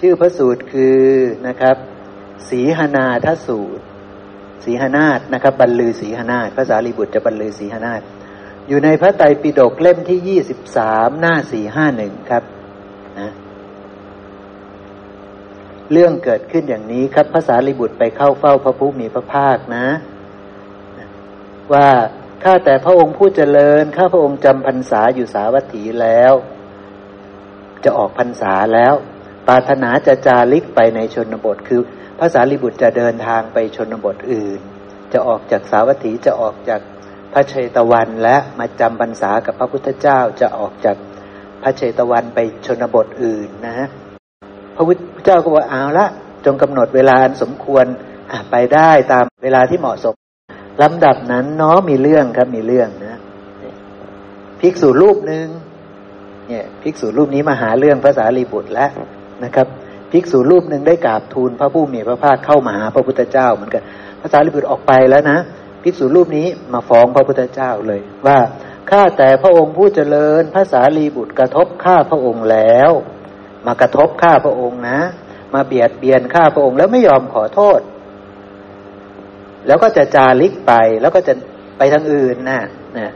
ชื่อพระสูตรคือนะครับ สีหนาทสูตร สีหนาฏนะครับ บรรลือสีหนาฏภาษาลีบุตรจะบรรลือสีหนาฏอยู่ในพระไตรปิฎกเล่มที่ยี่สิบสามหน้าสี่ห้าหนึ่งครับนะเรื่องเกิดขึ้นอย่างนี้ครับภาษาลิบุตรไปเข้าเฝ้าพระผู้มีพระภาคนะ ว่าข้าแต่พระองค์ผู้เจริญข้าพระองค์จำพรรษาอยู่สาวัตถีแล้ว จะออกพรรษาแล้ว ปรารถนาจะจาริกไปในชนบท คือภาษาลิบุตรจะเดินทางไปชนบทอื่น จะออกจากสาวัตถีจะออกจากพระเชตวันและมาจำพรรษากับพระพุทธเจ้าจะออกจากพระเชตวันไปชนบทอื่นนะพระพุทธเจ้าก็บอกเอาละจงกำหนดเวลาอันสมควรไปได้ตามเวลาที่เหมาะสมลำดับนั้นเนาะมีเรื่องครับมีเรื่องนะภิกษุรูปหนึ่งเนี่ยภิกษุรูปนี้มาหาเรื่องภาษาลีบุตรแล้ว นะครับภิกษุรูปหนึ่งได้กราบทูลพระผู้มีพระภาคเข้ามาหาพระพุทธเจ้าเหมือนกันภาษาลีบุตรออกไปแล้วนะภิกษุรูปนี้มาฟ้องพระพุทธเจ้าเลย ว่าข้าแต่พระองค์ผู้เจริญภาษาลีบุตรกระทบข้าพระองค์แล้ว มากระทบข้าพระองค์นะ มาเบียดเบียนข้าพระองค์แล้วไม่ยอมขอโทษ แล้วก็จะจาริกไปแล้วก็จะไปทางอื่นนะนะ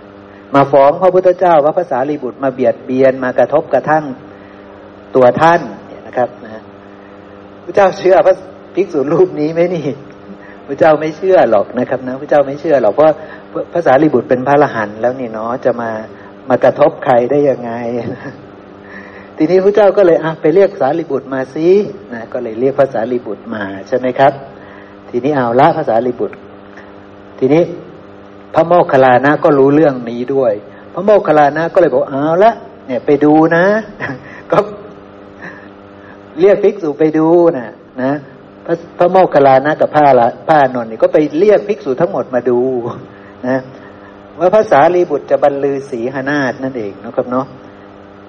มาฟ้องพระพุทธเจ้าว่าภาษาลีบุตรมาเบียดเบียนมากระทบกระทั่งตัวท่าน นะครับนะพระเจ้าเชื่อพระภิกษุรูปนี้ไหมนี่พระเจ้าไม่เชื่อหรอกนะครับนะพระเจ้าไม่เชื่อหรอกเพราะภาษาลีบุตรเป็นพระละหันแล้วนี่เนาะจะมามากระทบใครได้ยังไง ทีนี้พระเจ้าก็เลยอะไปเรียกสารีบุตรมาซินะก็เลยเรียกภาษาลีบุตรมาใช่ไหมครับ ทีนี้เอาละภาษาลีบุตร ทีนี้พระโมคคัลลานะก็รู้เรื่องนี้ด้วย พระโมคคัลลานะก็เลยบอกเอาละเนี่ยไปดูนะ ก็ เรียกภิกษุไปดูนะนะพระพระโมคคัลลานะกับพระละพระนนท์นี่ก็ไปเรียกภิกษุทั้งหมดมาดูนะว่าภาษาลีบุตรจะบรรลือศีหนาฏนั่นเองนะครับเนาะ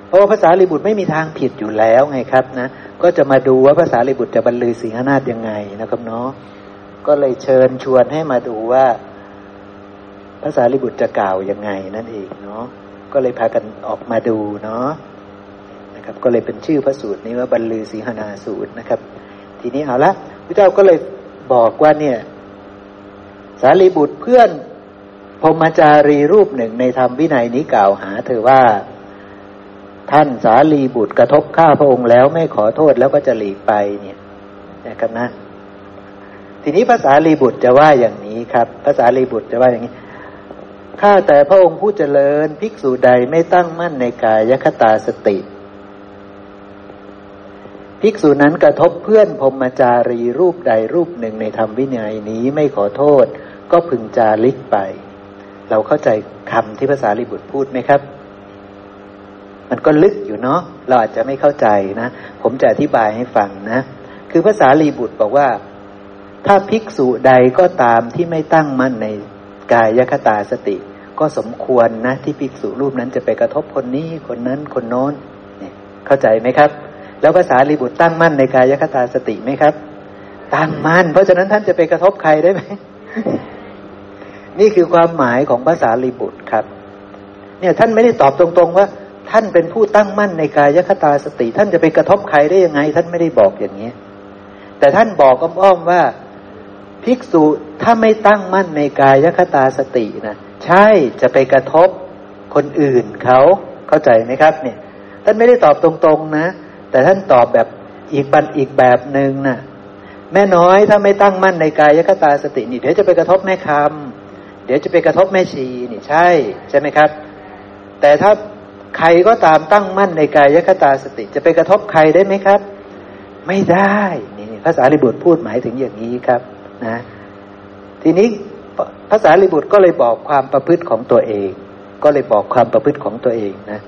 เพราะว่าภาษาลีบุตรไม่มีทางผิดอยู่แล้วไงครับนะก็จะมาดูว่าภาษาลีบุตรจะบรรลือศีหนาฏยังไงนะครับเนาะก็เลยเชิญชวนให้มาดูว่าภาษาลีบุตรจะกล่าวยังไงนั่นเองเนาะก็เลยพากันออกมาดูเนาะ นะครับ ก็เลยเป็นชื่อพระสูตรนี้ว่าบรรลือศีหนาสูตรนะครับ ทีนี้เอาละพระเจ้าก็เลยบอกว่าเนี่ย สารีบุตรเพื่อนพมจารีรูปหนึ่งในธรรมวินัยนี้กล่าวหา เธอว่าท่านสารีบุตรกระทบข้าพระองค์แล้วไม่ขอโทษแล้วก็จะหลีกไปเนี่ยนะครับนะ ทีนี้ภาษาลีบุตรจะว่าอย่างนี้ครับภาษาลีบุตรจะว่าอย่างนี้ข้าแต่พระองค์ผู้เจริญภิกษุใดไม่ตั้งมั่นในกายคตาสติ ภิกษุนั้นกระทบเพื่อนพรมจารีรูปใดรูปหนึ่งในธรรมวินัยนี้ไม่ขอโทษ ก็พึงจาริกไป เราเข้าใจคำที่ภาษาลิบุตรพูดไหมครับ มันก็ลึกอยู่เนาะเราอาจจะไม่เข้าใจนะ ผมจะอธิบายให้ฟังนะ คือภาษาลีบุตรบอกว่า ถ้าภิกษุใดก็ตามที่ไม่ตั้งมั่นในกายคตาสติ ก็สมควรนะที่ภิกษุรูปนั้นจะไปกระทบคนนี้คนนั้นคนโน้นเนี่ยเข้าใจไหมครับ แล้วภาษาลีบุตรตั้งมั่นในกายคตาสติไหมครับ ตั้งมั่น เพราะฉะนั้นท่านจะไปกระทบใครได้ไหม นี่คือความหมายของภาษาลีบุตรครับ เนี่ยท่านไม่ได้ตอบตรงๆว่า ท่านเป็นผู้ตั้งมั่นในกายคตาสติ ท่านจะไปกระทบใครได้ยังไง ท่านไม่ได้บอกอย่างนี้ แต่ท่านบอกอ้อมๆว่าภิกษุถ้าไม่ตั้งมั่นในกายคตาสตินะใช่จะไปกระทบคนอื่นเขาเข้าใจไหมครับ เนี่ย ท่านไม่ได้ตอบตรง ๆ นะ แต่ท่านตอบแบบอีกบันอีกแบบหนึ่งนะ่ะ แม่น้อยถ้าไม่ตั้งมั่นในกายคตาสตินี่เดี๋ยวจะไปกระทบแม่คำเดี๋ยวจะไปกระทบแม่ชีนี่ใช่ ใช่ไหมครับ แต่ถ้าใครก็ตามตั้งมั่นในกายคตาสติ จะไปกระทบใครได้ไหมครับ ไม่ได้นี่ภาษาลิบุตรพูดหมายถึงอย่างนี้ครับนะทีนี้ภาษาลิบุตรก็เลยบอกความประพฤติของตัวเอง ก็เลยบอกความประพฤติของตัวเองนะ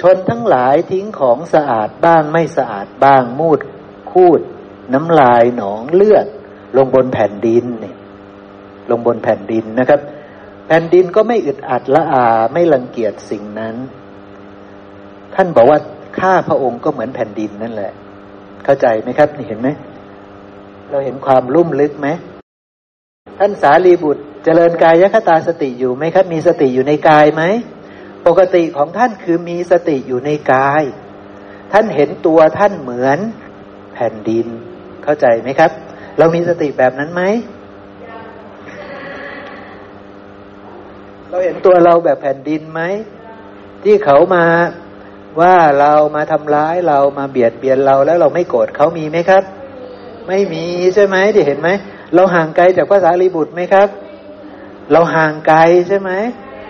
ชนทั้งหลายทิ้งของสะอาดบ้างไม่สะอาดบ้างมูด คูด น้ำลายหนองเลือด ลงบนแผ่นดินเนี่ยลงบนแผ่นดินนะครับ แผ่นดินก็ไม่อึดอัดละอาไม่รังเกียจสิ่งนั้น ท่านบอกว่าข้าพระองค์ก็เหมือนแผ่นดินนั่นแหละ เข้าใจไหมครับนี่เห็นไหมเราเห็นความลุ่มลึกไหมท่านสารีบุตรเจริญกายคตาสติอยู่ไหมครับ มีสติอยู่ในกายไหม ปกติของท่านคือมีสติอยู่ในกาย ท่านเห็นตัวท่านเหมือนแผ่นดิน เข้าใจไหมครับ เรามีสติแบบนั้นไหม เราเห็นตัวเราแบบแผ่นดินไหม ที่เขามาว่าเรามาทำร้ายเรามาเบียดเบียนเราแล้วเราไม่โกรธเขามีไหมครับ ไม่มีใช่ไหมที่เห็นไหม เราห่างไกลจากภาษาลีบุตรไหมครับ เราห่างไกลใช่ไหม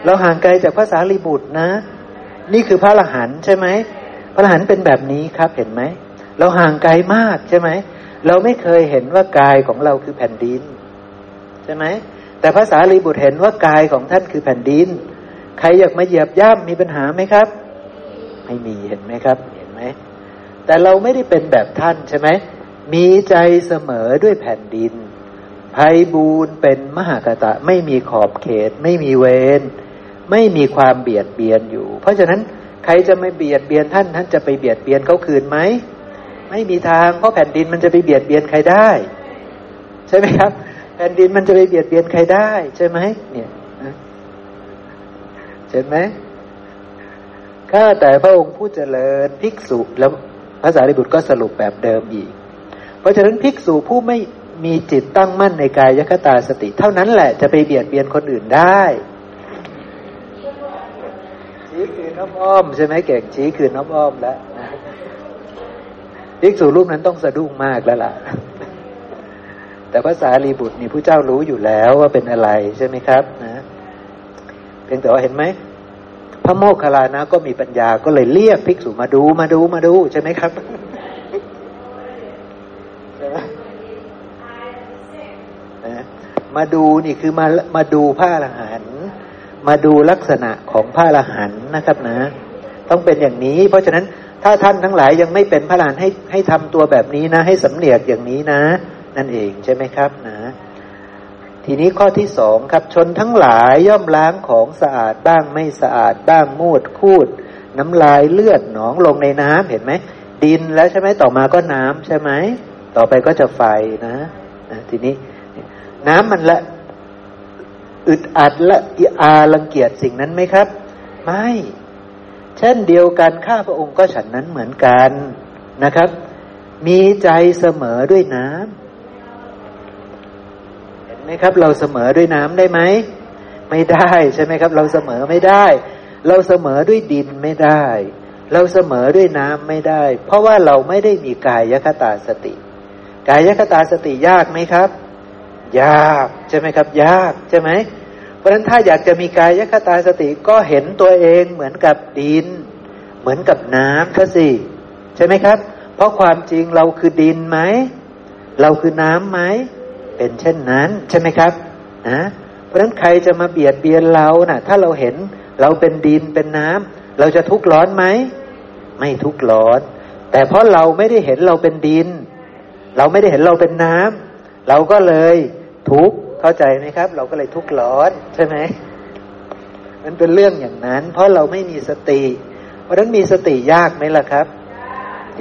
เราห่างไกลจากภาษาลีบุตรนะ นี่คือพระอรหันต์ใช่ไหมพระอรหันต์เป็นแบบนี้ครับเห็นไหมเราห่างไกลมากใช่ไหมเราไม่เคยเห็นว่ากายของเราคือแผ่นดิน ใช่ไหมแต่ภาษาลีบุตรเห็นว่ากายของท่านคือแผ่นดิน ใครอยากมาเหยียบย่ำมีปัญหาไหมครับ ไม่มีเห็นไหมครับ เห็นไหมแต่เราไม่ได้เป็นแบบท่านใช่ไหมมีใจเสมอด้วยแผ่นดินภัยบูนเป็นมหากตะ ไม่มีขอบเขต ไม่มีเวร ไม่มีความเบียดเบียนอยู่ เพราะฉะนั้นใครจะไม่เบียดเบียนท่าน ท่านจะไปเบียดเบียนเขาคืนไหมไม่มีทางเพราะแผ่นดินมันจะไปเบียดเบียนใครได้ ใช่ไหมครับ แผ่นดินมันจะไปเบียดเบียนใครได้ ใช่ไหมเนี่ยเห็นไหมข้าแต่พระองค์ผู้เจริญภิกษุแล้วพระสารีบุตรก็สรุปแบบเดิมอีก เพราะฉะนั้นภิกษุผู้ไม่มีจิตตั้งมั่นในกายยคตาสติ เท่านั้นแหละจะไปเบียดเบียนคนอื่นได้ชี้คือ น้ำอ้อมใช่ไหมเก่งชี้คือน้ำอ้อมแล้วภิกษุรูปนั้นต้องสะดุ้งมากแล้วล่ะ แต่พระสารีบุตรนี่ผู้เจ้ารู้อยู่แล้วว่าเป็นอะไรใช่ไหมครับ นะเพียงแต่ว่าเห็นไหมพระโมคคัลลานะก็มีปัญญาก็เลยเรียกภิกษุมาดูมาดูมาดูใช่ไหมครับมาดูนี่คือมามาดูพระอรหันต์ มาดูลักษณะของพระอรหันต์นะครับนะ ต้องเป็นอย่างนี้ เพราะฉะนั้นถ้าท่านทั้งหลายยังไม่เป็นพระอรหันต์ให้ให้ทำตัวแบบนี้นะ ให้สำเนียกอย่างนี้นะ นั่นเองใช่ไหมครับนะ ทีนี้ข้อที่สองครับชนทั้งหลายย่อมล้างของสะอาดบ้างไม่สะอาดบ้างมูดคูด น้ำลายเลือดหนองลงในน้ำเห็นไหมดินแล้วใช่ไหมต่อมาก็น้ำใช่ไหมต่อไปก็จะไฟนะนะทีนี้น้ำมันละ อึดอัดและอาลังเกียจสิ่งนั้นไหมครับ ไม่ เช่นเดียวกันข้าพระองค์ก็ฉันนั้นเหมือนกันนะครับ มีใจเสมอด้วยน้ำเห็นไหมครับ เราเสมอด้วยน้ำได้ไหมไม่ได้ใช่ไหมครับ เราเสมอไม่ได้ เราเสมอด้วยดินไม่ได้ เราเสมอด้วยน้ำไม่ได้ เพราะว่าเราไม่ได้มีกายยคตาสติ กายยคตาสติยากไหมครับ ยากใช่ไหมครับ ยากใช่ไหม เพราะฉะนั้นถ้าอยากจะมีกายคตาสติก็เห็นตัวเองเหมือนกับดิน เหมือนกับน้ำก็สิใช่ไหมครับ เพราะความจริงเราคือดินไหม เราคือน้ำไหม เป็นเช่นนั้นใช่ไหมครับนะเพราะฉะนั้นใครจะมาเบียดเบียนเรานะ่ะ ถ้าเราเห็นเราเป็นดินเป็นน้ำเราจะทุกข์ร้อนไหม ไม่ทุกข์ร้อน แต่เพราะเราไม่ได้เห็นเราเป็นดิน เราไม่ได้เห็นเราเป็นน้ำเราก็เลยทุกข์ เข้าใจไหมครับ เราก็เลยทุกข์ร้อนใช่ไหมมันเป็นเรื่องอย่างนั้น เพราะเราไม่มีสติ เพราะนั้นมีสติยากไหมล่ะครับ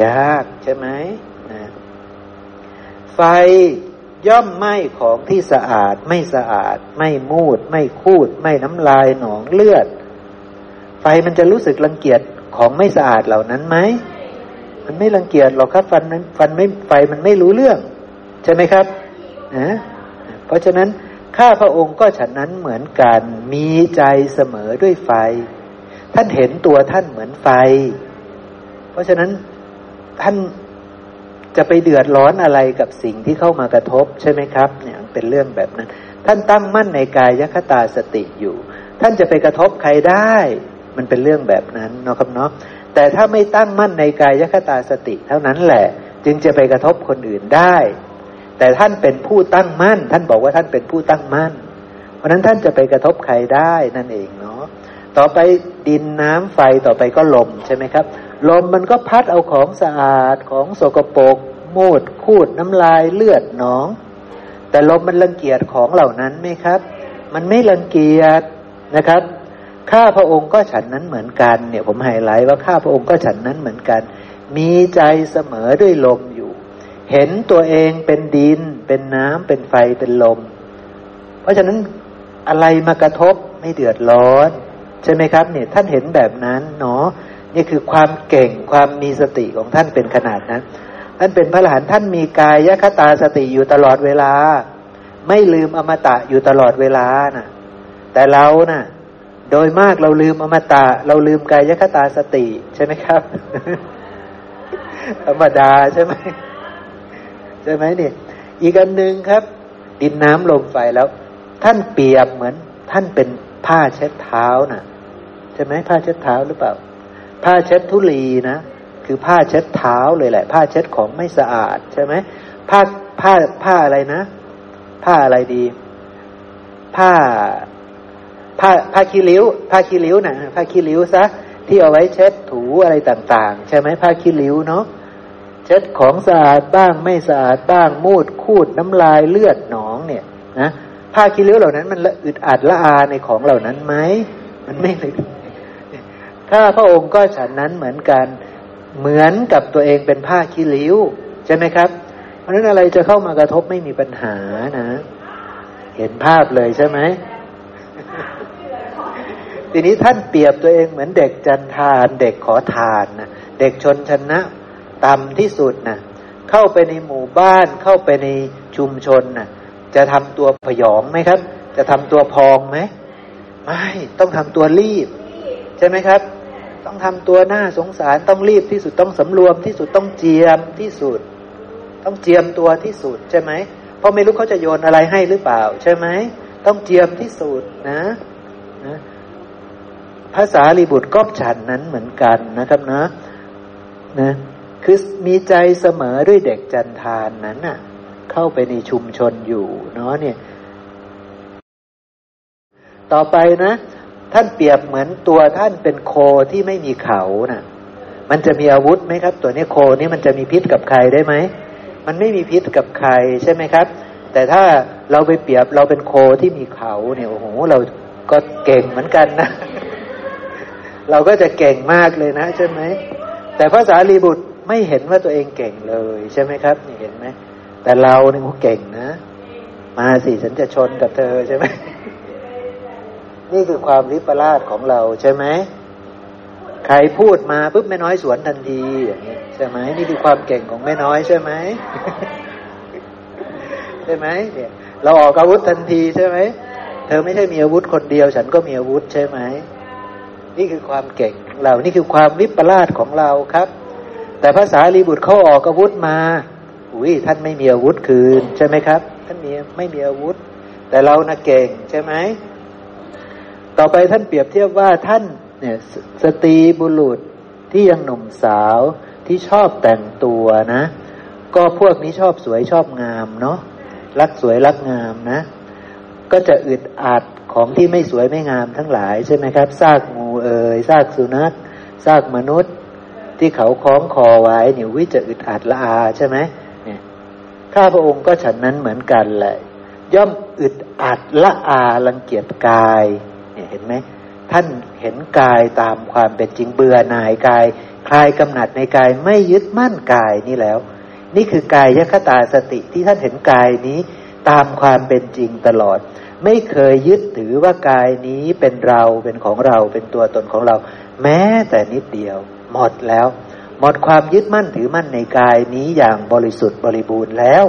ยากใช่ไหมนะไฟย่อมไหม้ของที่สะอาด ไม่สะอาด ไม่มูด ไม่คูด ไม่น้ำลายหนองเลือด ไฟมันจะรู้สึกรังเกียจของไม่สะอาดเหล่านั้นไหมมันไม่รังเกียจหรอกครับฟันนั้นฟันไม่ไฟมันไม่รู้เรื่อง ใช่ไหมครับนะ เพราะฉะนั้นข้าพระองค์ก็ฉันนั้นเหมือนกันมีใจเสมอด้วยไฟ ท่านเห็นตัวท่านเหมือนไฟ เพราะฉะนั้นท่านจะไปเดือดร้อนอะไรกับสิ่งที่เข้ามากระทบใช่ไหมครับ เนี่ยเป็นเรื่องแบบนั้น ท่านตั้งมั่นในกายยคตาสติอยู่ ท่านจะไปกระทบใครได้ มันเป็นเรื่องแบบนั้นเนาะครับเนาะแต่ถ้าไม่ตั้งมั่นในกายยคตาสติเท่านั้นแหละ จึงจะไปกระทบคนอื่นได้ แต่ท่านเป็นผู้ตั้งมั่น ท่านบอกว่าท่านเป็นผู้ตั้งมั่น เพราะนั้นท่านจะไปกระทบใครได้นั่นเองเนาะต่อไปดินน้ำไฟต่อไปก็ลมใช่ไหมครับ ลมมันก็พัดเอาของสะอาดของโสกโปกมูดคูดน้ำลายเลือดหนอง แต่ลมมันรังเกียจของเหล่านั้นไหมครับ มันไม่รังเกียจนะครับข้าพระองค์ก็ฉันนั้นเหมือนกันเนี่ยผมไฮไลท์ว่าข้าพระองค์ก็ฉันนั้นเหมือนกัน มีใจเสมอด้วยลม เห็นตัวเองเป็นดิน เป็นน้ำเป็นไฟเป็นลม เพราะฉะนั้นอะไรมากระทบไม่เดือดร้อน ใช่ไหมครับเนี่ยท่านเห็นแบบนั้นเนาะนี่คือความเก่งความมีสติของท่านเป็นขนาดนั้น ท่านเป็นพระอรหันต์ท่านมีกายยคตาสติอยู่ตลอดเวลา ไม่ลืมอมตะอยู่ตลอดเวลานะ่ะ แต่เรานะ่ะ โดยมากเราลืมอมตะ เราลืมกายยคตาสติใช่ไหมครับ ธรรมดาใช่ไหม ช่ไหมเนี่ย อีกอันหนึ่งครับ ดินน้ำลมไฟแล้ว ท่านเปรียบเหมือน ท่านเป็นผ้าเช็ดเท้านะ่ะ ใช่ไหมผ้าเช็ดเท้าหรือเปล่า ผ้าเช็ดทุลีนะคือผ้าเช็ดเท้าเลยแหละ ผ้าเช็ดของไม่สะอาด ใช่ไหมผ้าผ้าผ้าอะไรนะ ผ้าอะไรดี ผ้าผ้าผ้าคีริ้ว ผ้าคีริ้วนะผ้าคีริ้วซะที่เอาไว้เช็ดถูอะไรต่าง ๆ ใช่ไหมผ้าคีริ้วเนาะ เช็ดของสะอาดบ้างไม่สะอาดบ้างมูดคูดน้ำลายเลือดหนองเนี่ยนะผ้าคีริ้วเหล่านั้นมันละอึดอัดละอาในของเหล่านั้นไหมมันไม่เลยถ้าพระองค์ก็ฉันนั้นเหมือนกันเหมือนกับตัวเองเป็นผ้าขี้ริ้วใช่ไหมครับ เพราะนั้นอะไรจะเข้ามากระทบไม่มีปัญหานะ เห็นภาพเลยใช่ไหมทีนี้ท่านเปรียบตัวเองเหมือนเด็กจันทาน เด็กขอทานนะเด็กชนชนะ ต่ำที่สุดนะเข้าไปในหมู่บ้านเข้าไปในชุมชนนะ่ะ จะทำตัวผยองไหมครับ จะทำตัวพองไหมไม่ต้องทำตัวรีบ ใช่ไหมครับ ต้องทำตัวหน้าสงสารต้องรีบที่สุดต้องสำรวมที่สุดต้องเจียมที่สุด ต้องเจียมตัวที่สุดใช่ไหมเพราะไม่รู้เขาจะโยนอะไรให้หรือเปล่า ใช่ไหมต้องเจียมที่สุดนะนะภาษาลีบุตรก็ฉันนั้นเหมือนกันนะครับนะนะ คือมีใจเสมอด้วยเด็กจันทานนั้นน่ะ เข้าไปในชุมชนอยู่เนาะเนี่ย ต่อไปนะ ท่านเปรียบเหมือนตัวท่านเป็นโคที่ไม่มีเขานะ่ะ มันจะมีอาวุธไหมครับ ตัวนี้โคนี้มันจะมีพิษกับใครได้ไหมมันไม่มีพิษกับใครใช่ไหมครับ แต่ถ้าเราไปเปรียบเราเป็นโคที่มีเขาเนี่ยโอ้โหเราก็เก่งเหมือนกันนะ เราก็จะเก่งมากเลยนะใช่ไหมแต่พระสารีบุตร ไม่เห็นว่าตัวเองเก่งเลยใช่ไหมครับนี่เห็นไหมแต่เราเนี่ยเขาเก่งนะ มาสิฉันจะชนกับเธอใช่ไหมนี่คือความริปลาสของเราใช่ไหมใครพูดมาปุ๊บแม่น้อยสวนทันทีอย่างนี้ใช่ไหมนี่คือความเก่งของแม่น้อยใช่ไหมใช่ไหมเนี่ยเราออกอาวุธทันทีใช่ไหมเธอไม่ใช่มีอาวุธคนเดียว ฉันก็มีอาวุธใช่ไหมนี่คือความเก่งของเรานี่คือความวิปลาสของเราครับ แต่ภาษาลีบุตรเขาออกอาวุธมาอุ้ยท่านไม่มีอาวุธคืนใช่ไหมครับ ท่านมีไม่มีอาวุธ แต่เรานะเก่งใช่ไหมต่อไปท่านเปรียบเทียบว่าท่านเนี่ยสตรีบุรุษที่ยังหนุ่มสาวที่ชอบแต่งตัวนะ ก็พวกนี้ชอบสวยชอบงามเนาะรักสวยรักงามนะ ก็จะอึดอัดของที่ไม่สวยไม่งามทั้งหลายใช่ไหมครับซากงูเอ่ยซากสุนัขซากมนุษย์ ที่เขาคล้องคอไว้เนี่ยวิจะอึดอัดละอาใช่ไหมเนี่ยข้าพระองค์ก็ฉันนั้นเหมือนกันแหละ ย่อมอึดอัดละอารังเกียจกายเห็นไหมท่านเห็นกายตามความเป็นจริงเบื่อหน่ายกาย คลายกำหนัดในกายไม่ยึดมั่นกายนี่แล้ว นี่คือกายยคตาสติที่ท่านเห็นกายนี้ตามความเป็นจริงตลอด ไม่เคยยึดถือว่ากายนี้เป็นเราเป็นของเราเป็นตัวตนของเรา แม้แต่นิดเดียว หมดแล้ว หมดความยึดมั่นถือมั่นในกายนี้อย่างบริสุทธิ์บริบูรณ์แล้ว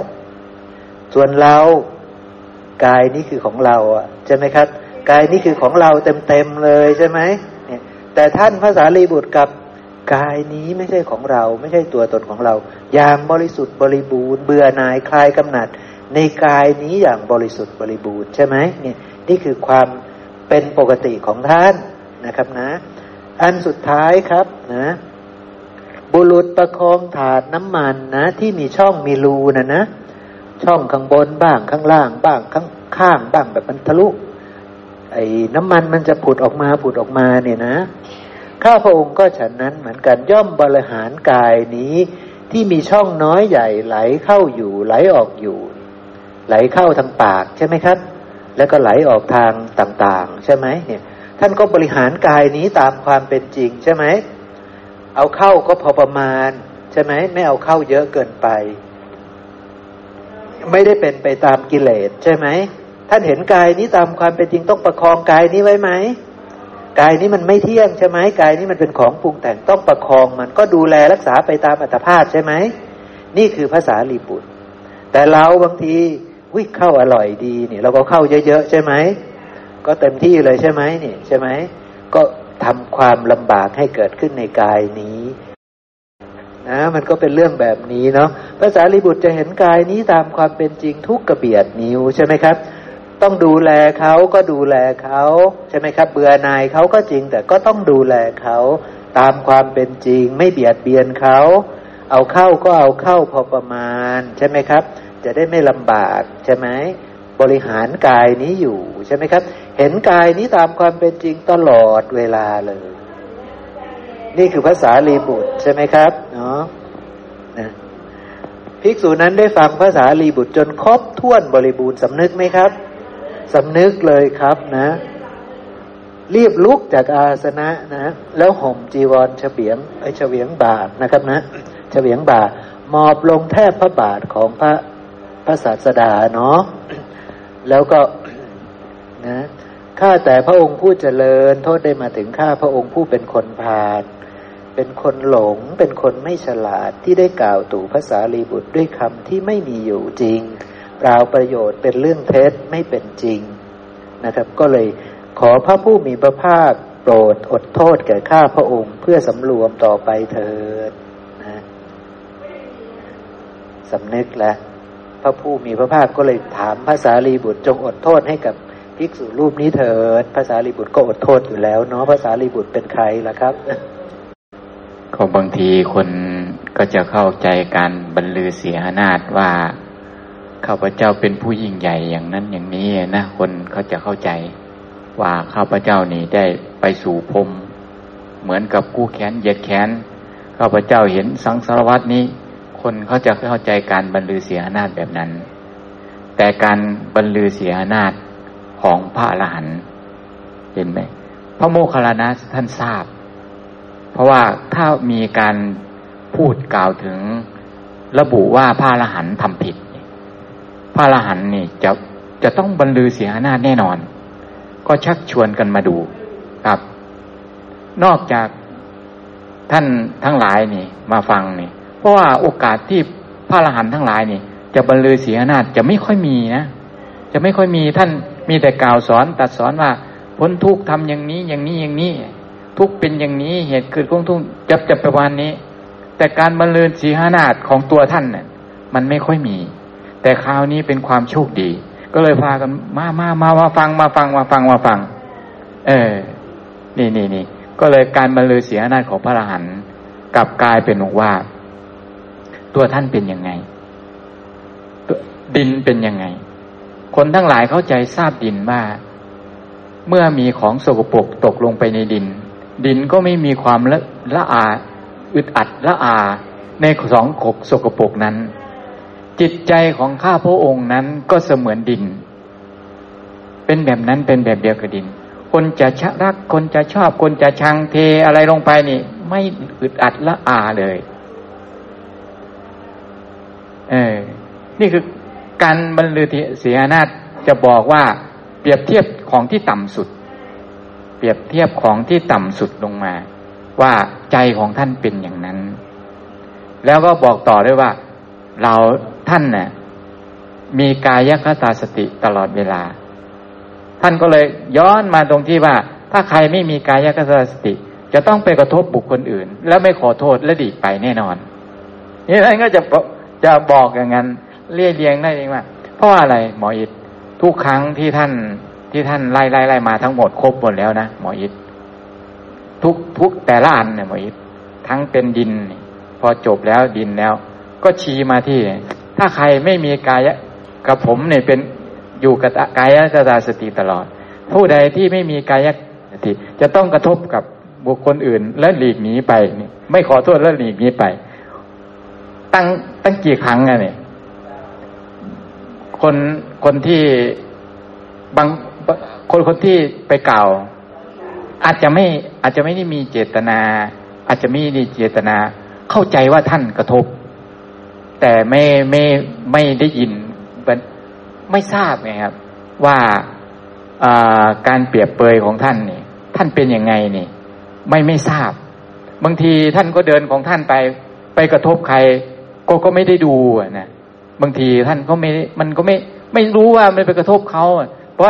ส่วนเรากายนี้คือของเราอะใช่ไหมครับกายนี่คือของเราเต็มๆเลยใช่ไหมเนี่ยแต่ท่านพระสารีบุตรกับกายนี้ไม่ใช่ของเราไม่ใช่ตัวตนของเรา อย่างบริสุทธิ์บริบูรณ์เบื่อหน่ายคลายกำหนัด ในกายนี้อย่างบริสุทธิ์บริบูรณ์ใช่ไหมเนี่ยนี่คือความเป็นปกติของท่านนะครับนะ อันสุดท้ายครับนะ บุรุษประคองถาดน้ำมันนะ ที่มีช่องมีรูนะนะ ช่องข้างบนบ้างข้างล่าง บ้างข้างข้างบ้างแบบมันทะลุไอ้น้ำมันมันจะผุดออกมาผุดออกมาเนี่ยนะ ข้าพระองค์ก็ฉันนั้นเหมือนกันย่อมบริหารกายนี้ ที่มีช่องน้อยใหญ่ไหลเข้าอยู่ ไหลออกอยู่ ไหลเข้าทางปากใช่ไหมครับ แล้วก็ไหลออกทางต่าง ๆ ใช่ไหมเนี่ย ท่านก็บริหารกายนี้ตามความเป็นจริงใช่ไหม เอาเข้าก็พอประมาณ ใช่ไหม ไม่เอาเข้าเยอะเกินไป ไม่ได้เป็นไปตามกิเลสใช่ไหม ท่านเห็นกายนี้ตามความเป็นจริงต้องประคองกายนี้ไว้ไหมกายนี้มันไม่เที่ยงใช่ไหมกายนี้มันเป็นของปรุงแต่งต้องประคองมันก็ดูแลรักษาไปตามอัตภาพใช่ไหม นี่คือภาษาลีบุตร แต่เราบางทีวิ่เข้าอร่อยดีเนี่ยเราก็เข้าเยอะๆใช่ไหม ก็เต็มที่เลยใช่ไหมนี่ใช่ไหมก็ทำความลำบากให้เกิดขึ้นในกายนี้นะมันก็เป็นเรื่องแบบนี้เนาะภาษาลีบุตรจะเห็นกายนี้ตามความเป็นจริงทุกกระเบียดนิ้วใช่ไหมครับ ต้องดูแลเขาก็ดูแลเขาใช่ไหมครับ เบื่อนายเขาก็จริง แต่ก็ต้องดูแลเขาตามความเป็นจริง ไม่เบียดเบียนเขาเอาเข้าก็เอาเข้าพอประมาณ ใช่ไหมครับ จะได้ไม่ลำบากใช่ไหมบริหารกายนี้อยู่ใช่ไหมครับ เห็นกายนี้ตามความเป็นจริงตลอดเวลาเลย นี่คือภาษาลีบุตรใช่ไหมครับเนาะภิกษุนั้นได้ฟังภาษาลีบุตรจนครบถ้วนบริบูรณ์สำนึกไหมครับสำนึกเลยครับนะ รีบลุกจากอาสนะนะ แล้วห่มจีวรเฉียงไอเฉวียงบาทนะครับนะเฉวียงบาทมอบลงแทบพระบาทของพระพระศาสดาเนาะแล้วก็นะ ข้าแต่พระองค์ผู้เจริญ โทษได้มาถึงข้าพระองค์ผู้เป็นคนพาลเป็นคนหลง เป็นคนไม่ฉลาดที่ได้กล่าวตู่ภาษาลีบุตรด้วยคำที่ไม่มีอยู่จริงเปล่าประโยชน์เป็นเรื่องเท็จไม่เป็นจริงนะครับ ก็เลยขอพระผู้มีพระภาคโปรดอดโทษแก่ข้าพระองค์ เพื่อสำรวมต่อไปเถิดนะสำนึกแล้วพระผู้มีพระภาคก็เลยถามภาษาลีบุตรจงอดโทษให้กับ ภิกษุรูปนี้เถิดภาษาลีบุตรก็อดโทษอยู่แล้วเนาะภาษาลีบุตรเป็นใครล่ะครับก็บางทีคนก็จะเข้าใจการบรรลือเสียนาฏว่าข้าพเจ้าเป็นผู้ยิ่งใหญ่อย่างนั้นอย่างนี้นะคนเขาจะเข้าใจว่าข้าพเจ้านี่ได้ไปสู่พรมเหมือนกับกู้แขนเหยียดแขนข้าพเจ้าเห็นสังสารวัตนี้ คนเขาจะเข้าใจการบรรลือเสียนาฏแบบนั้น แต่การบรรลือเสียนาฏ ของพระอรหันต์เห็นไหมพระโมคคัลลานะท่านทราบ เพราะว่าถ้ามีการพูดกล่าวถึงระบุว่าพระอรหันต์ทำผิด พระอรหันต์นี่จะจะต้องบรรลือเสียหน้าแน่นอน ก็ชักชวนกันมาดูครับ นอกจากท่านทั้งหลายนี่ มาฟังนี่เพราะว่าโอกาสที่พระอรหันต์ทั้งหลายนี่ จะบรรลือเสียหน้าจะไม่ค่อยมีนะจะไม่ค่อยมีท่าน มีแต่กล่าวสอนตัดสอนว่าพ้นทุกข์ทำอย่างนี้อย่างนี้อย่างนี้ ทุกเป็นอย่างนี้เหตุเกิดของทุกข์จะจะประมาณนี้ แต่การบรรลือสีหนาฏของตัวท่านเนี่ยมันไม่ค่อยมี แต่คราวนี้เป็นความโชคดี ก็เลยพากันมามามามาฟังมาฟังมาฟังมาฟัง เออ นี่นี่นี่ก็เลยการบรรลือสียนาของพระอรหันต์กลับกลายเป็นว่า ตัวท่านเป็นยังไงดินเป็นยังไง คนทั้งหลายเข้าใจทราบดินว่า เมื่อมีของสกปรกตกลงไปในดิน ดินก็ไม่มีความละละอาอึดอัดละอา ในสองขกสกปรกนั้น จิตใจของข้าพระองค์นั้นก็เสมือนดิน เป็นแบบนั้นเป็นแบบเดียวกับดิน คนจะชรักคนจะชอบคนจะชังเทอะไรลงไปนี่ ไม่อึดอัดละอาเลย เออ นี่คือ การบรรลือเสียนาฏจะบอกว่าเปรียบเทียบของที่ต่ำสุด เปรียบเทียบของที่ต่ำสุดลงมา ว่าใจของท่านเป็นอย่างนั้น แล้วก็บอกต่อด้วยว่า เราท่านเนี่ยมีกายคตาสติตลอดเวลา ท่านก็เลยย้อนมาตรงที่ว่า ถ้าใครไม่มีกายคตาสติ จะต้องไปกระทบบุคคลอื่น แล้วไม่ขอโทษและดีไปแน่นอนนี่ท่านก็จะจะบอกอย่างนั้น เรียเรียงได้เองว่าเพราะอะไรหมออิดทุกครั้งที่ท่านที่ท่านไล่ไล่ไล่มาทั้งหมดครบหมดแล้วนะหมออิดทุกทุกแต่ละอันเนี่ยหมออิดทั้งเป็นดิน พอจบแล้วดินแล้ว ก็ชี้มาที่ ถ้าใครไม่มีกายกับผมเนี่ยเป็นอยู่กับกายสตาสติตลอด ผู้ใดที่ไม่มีกายสติจะต้องกระทบกับบุคคลอื่น และหลีกหนีไป ไม่ขอโทษและหลีกหนีไป ตั้งตั้งกี่ครั้งอะเนี่ย คนคนที่บางคนคนที่ไปกล่าว อาจจะไม่อาจจะไม่ได้มีเจตนา อาจจะไม่ได้เจตนา เข้าใจว่าท่านกระทบ แต่ไม่ไม่ไม่ได้ยินไม่ทราบไงครับ ว่าการเปรียบเปยของท่านนี่ท่านเป็นยังไงนี่ ไม่ไม่ทราบ บางทีท่านก็เดินของท่านไป ไปกระทบใคร ก็ก็ไม่ได้ดูนะ บางทีท่านก็ไม่มันก็ไม่ไม่รู้ว่ามันไปกระทบเขาเพราะ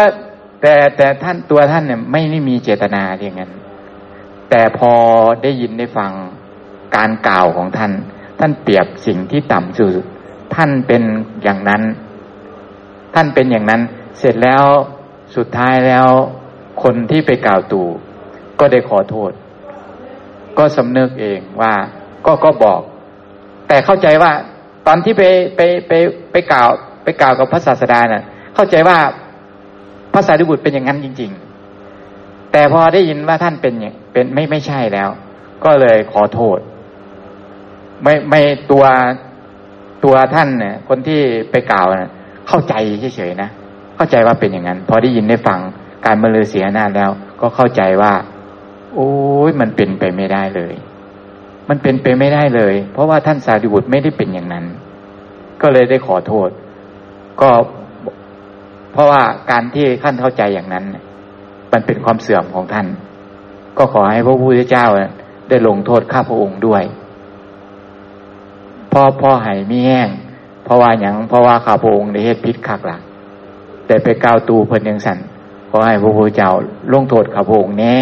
แต่แต่ท่านตัวท่านเนี่ย ไม่ได้มีเจตนาอย่างนั้น แต่พอได้ยินได้ฟังการกล่าวของท่าน ท่านเปรียบสิ่งที่ต่ำสุดท่านเป็นอย่างนั้น ท่านเป็นอย่างนั้น เสร็จแล้วสุดท้ายแล้ว คนที่ไปกล่าวตู่ก็ได้ขอโทษ ก็สำนึกเองว่า ก็ก็บอก แต่เข้าใจว่า ตอนที่ไปไปไปไปกล่าว ไปกล่าวกับพระศาสดาเนี่ยเข้าใจว่าพระสารีบุตรเป็นอย่างนั้นจริง ๆ แต่พอได้ยินว่าท่านเป็นอย่างเป็นไม่ไม่ใช่แล้ว ก็เลยขอโทษ ไม่ไม่ตัวตัวท่านเนี่ย คนที่ไปกล่าวเนี่ยเข้าใจเฉยๆนะเข้าใจว่าเป็นอย่างนั้น พอได้ยินได้ฟังการบรรลือเสียหน้าแล้ว ก็เข้าใจว่า โอ้ยมันเป็นไปไม่ได้เลย มันเป็นไปไม่ได้เลย เพราะว่าท่านสารีบุตรไม่ได้เป็นอย่างนั้น ก็เลยได้ขอโทษ ก็เพราะว่าการที่ท่านเข้าใจอย่างนั้น มันเป็นความเสื่อมของท่าน ก็ขอให้พระพุทธเจ้าได้ลงโทษข้าพระองค์ด้วยพ่อพ่อหายมีแห้งเพราะว่าอย่างเพราะว่าข้าพระองค์ได้เหตุพิษขักหลักแต่ไปก้าวตูเพิ่นยังสันขอให้พระพุทธเจ้าลงโทษข้าพระองค์แน่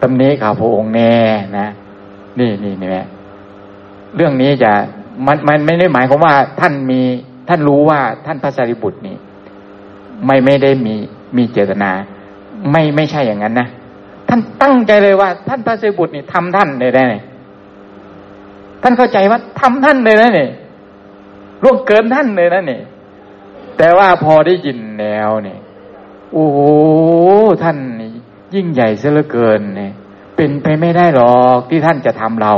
ตำนี้ข้าพระองค์แน่นะ นี่นี่นี่แม่เรื่องนี้จะมันมันไม่ได้หมายความว่าท่านมีท่านรู้ว่าท่านพระสารีบุตรนี่ไม่ไม่ได้มีมีเจตนา ไม่ไม่ใช่อย่างนั้นนะท่านตั้งใจเลยว่า ท่านพระสารีบุตรนี่ทำท่านเลยได้ท่านเข้าใจว่าทำท่านเลยนะเนี่ยล่วงเกินท่านเลยนะเนี่ยแต่ว่าพอได้ยินแล้วเนี่ยโอ้โหท่านนี่ยิ่งใหญ่เสียเหลือเกินเนี่ย เป็นไปไม่ได้หรอกที่ท่านจะทำเรา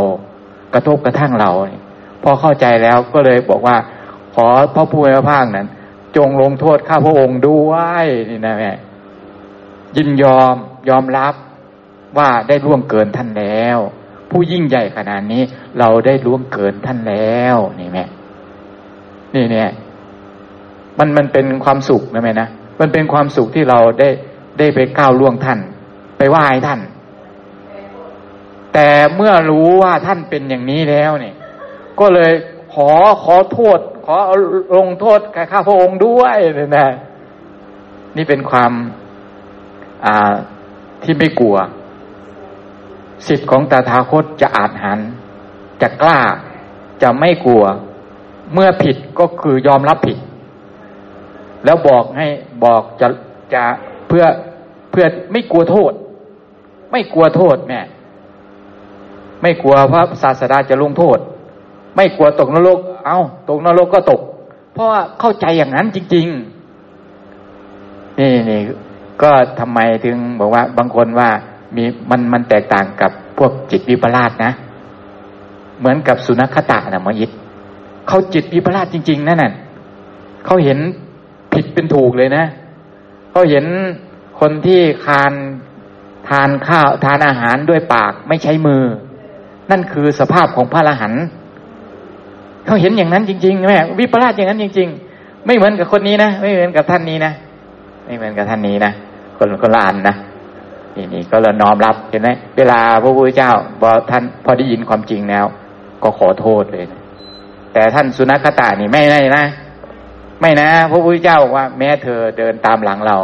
กระทบกระทั่งเราเนี่ยพอเข้าใจแล้วก็เลยบอกว่า ขอพระผู้เป็นพระภาคนั้น จงลงโทษข้าพระองค์ด้วยนี่นะแม่ยินยอมยอมรับว่าได้ร่วงเกินท่านแล้ว ผู้ยิ่งใหญ่ขนาดนี้ เราได้ร่วงเกินท่านแล้วนี่แม่นี่เนี่ยมันมันเป็นความสุขนะแม่นะมันเป็นความสุขที่เราได้ได้ไปก้าวล่วงท่าน ไปไหว้ท่าน แต่เมื่อรู้ว่าท่านเป็นอย่างนี้แล้วเนี่ย ก็เลยขอขอโทษ ขอลงโทษข้าพระองค์ด้วยเนี่ยนะนี่เป็นความอ่าที่ไม่กลัว สิทธิ์ของตถาคตจะอาจหัน จะกล้าจะไม่กลัว เมื่อผิดก็คือยอมรับผิด แล้วบอกให้บอกจะจะเพื่อเพื่อไม่กลัวโทษ ไม่กลัวโทษแม่ ไม่กลัวพระศาสดาจะลงโทษ ไม่กลัวตกนรก เอา้าตกนรกก็ตก เพราะว่าเข้าใจอย่างนั้นจริง ๆ นี่นี่ก็ทำไมถึงบอกว่า บางคนว่ามีมันมันแตกต่างกับพวกจิตวิปลาสนะ เหมือนกับสุนัขตะนะมยิดเขาจิตวิปลาสจริง ๆ นั่นน่ะเขาเห็นผิดเป็นถูกเลยนะเขาเห็นคนที่คานทานข้าวทานอาหารด้วยปากไม่ใช้มือ นั่นคือสภาพของพระอรหันต์เขาเห็นอย่างนั้นจริงๆแม่วิปลาสอย่างนั้นจริง ๆ ไม่เหมือนกับคนนี้นะไม่เหมือนกับท่านนี้นะไม่เหมือนกับท่านนี้นะคนคนละอันนะนี่นี่ก็เลยน้อมรับเห็นไหมเวลาพระพุทธเจ้าพอท่านพอได้ยินความจริงแล้ว ก็ขอโทษเลยนะแต่ท่านสุนัขตานี่ไม่ได้นะ ไม่นะพระพุทธเจ้าบอกว่า แม้เธอเดินตามหลังเรา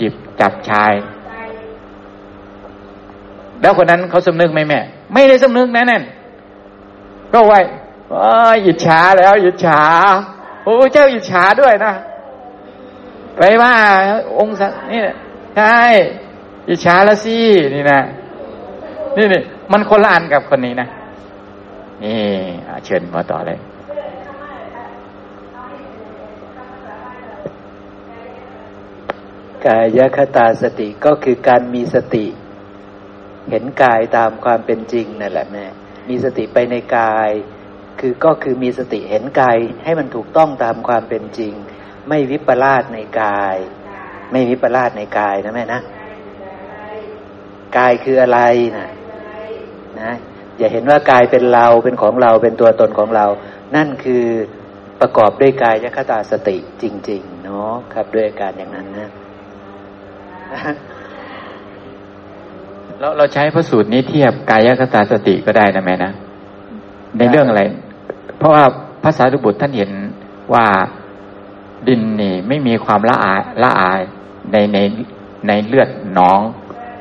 จิบจับชาย แล้วคนนั้นเขาสำนึกไหมแม่ ไม่ได้สำนึกนะนั่นก็ไว้อิจฉาแล้วอิจฉาพระเจ้าอิจฉาด้วยนะไปว่า องค์นี่ใช่อิจฉาละสินี่นะนี่นี่มันคนละอันกับคนนี้นะนี่เชิญมาต่อเลยกายคตาสติก็คือการมีสติ เห็นกายตามความเป็นจริงนั่นแหละแม่มีสติไปในกาย คือก็คือมีสติเห็นกายให้มันถูกต้องตามความเป็นจริง ไม่วิปลาสในกาย ไม่วิปลาสในกายนะแม่นะกายคืออะไรนะนะอย่าเห็นว่ากายเป็นเราเป็นของเราเป็นตัวตนของเรา นั่นคือประกอบด้วยกายยคตาสติจริง ๆ เนาะครับด้วยการอย่างนั้นนะ เราเราใช้พระสูตรนี้เทียบกายคตาสติก็ได้นะแม่นะ ในเรื่องอะไร เพราะว่าภาษาดุบุตรท่านเห็นว่าดินนี่ไม่มีความละอายละอายในในในเลือดน้อง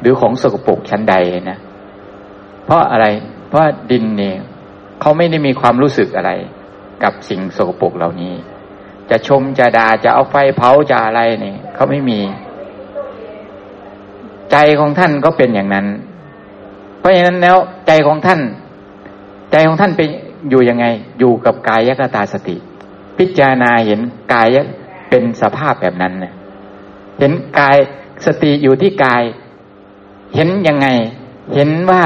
หรือของสกปรกชั้นใดนะ เพราะอะไร เพราะดินนี่เขาไม่ได้มีความรู้สึกอะไร กับสิ่งสกปรกเหล่านี้ จะชมจะด่าจะเอาไฟเผาจะอะไรนี่เขาไม่มี ใจของท่านก็เป็นอย่างนั้น เพราะฉะนั้นแล้วใจของท่าน ใจของท่านเป็นอยู่ยังไง อยู่กับกายกตาสติ พิจารณาเห็นกายเป็นสภาพแบบนั้นนะเห็นกายสติอยู่ที่กาย เห็นยังไง เห็นว่า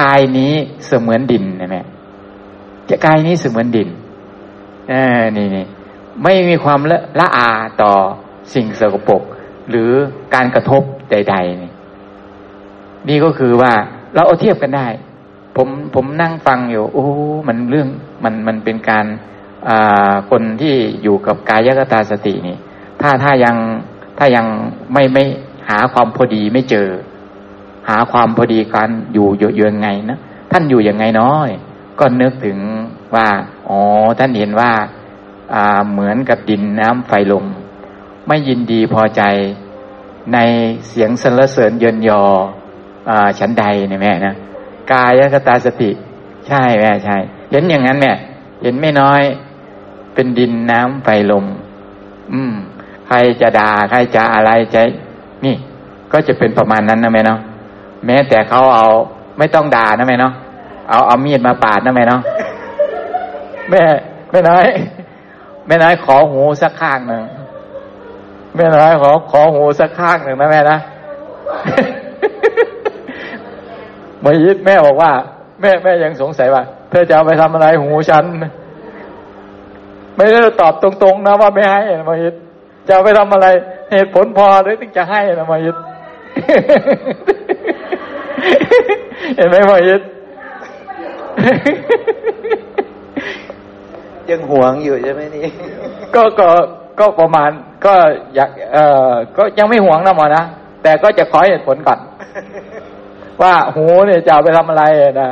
กายนี้เสมือนดินนะแม่จะกายนี้เสมือนดินเออนี่นี่ไม่มีความละละอาต่อสิ่งสกปรกหรือการกระทบใดๆนี่ นี่ก็คือว่าเราเอาเทียบกันได้ ผมผมนั่งฟังอยู่ โอ้มันเรื่องมันมันเป็นการคนที่อยู่กับกายกตาสตินี่ ถ้าถ้ายังถ้ายังไม่ไม่หาความพอดีไม่เจอ หาความพอดีกันอยู่อยู่ยังไงนะท่านอยู่ยังไงน้อย ก็นึกถึงว่าอ๋อท่านเห็นว่าอ่าเหมือนกับดินน้ำไฟลม ไม่ยินดีพอใจในเสียงสรรเสริญเยินยอ ฉันใดเนี่ยแม่นะกายกตาสติ ใช่แม่ใช่ เห็นอย่างนั้นแม่เห็นไม่น้อย เป็นดินน้ำไฟลม อืม ใครจะด่าใครจะอะไรใจ นี่ ก็จะเป็นประมาณนั้นนะแม่เนาะแม้แต่เขาเอาไม่ต้องด่านะแม่เนาะเอาเอามีดมาปาดนะแม่เนาะแม่แม่น้อยแม่น้อยขอหูสักข้างหนึ่งแม่น้อยขอขอหูสักข้างหนึ่งนะแม่นะ มื่อยิดแม่บอกว่า แม่แม่ยังสงสัยว่า เธอจะเอาไปทำอะไรหูฉัน ไม่ได้ตอบตรงๆนะว่าไม่ให้นะมายิดจะเอาไปทำอะไร เหตุผลพอหรือถึงจะให้นะมายิดเห็นไหมมายิดยังหวงอยู่ใช่ไหมนี่ก็ก็ก็ประมาณก็อยากเอ่อก็ยังไม่หวงนะหมอนะแต่ก็จะขอเหตุผลก่อน ว่าโหเนี่ยจะเอาไปทำอะไรนะ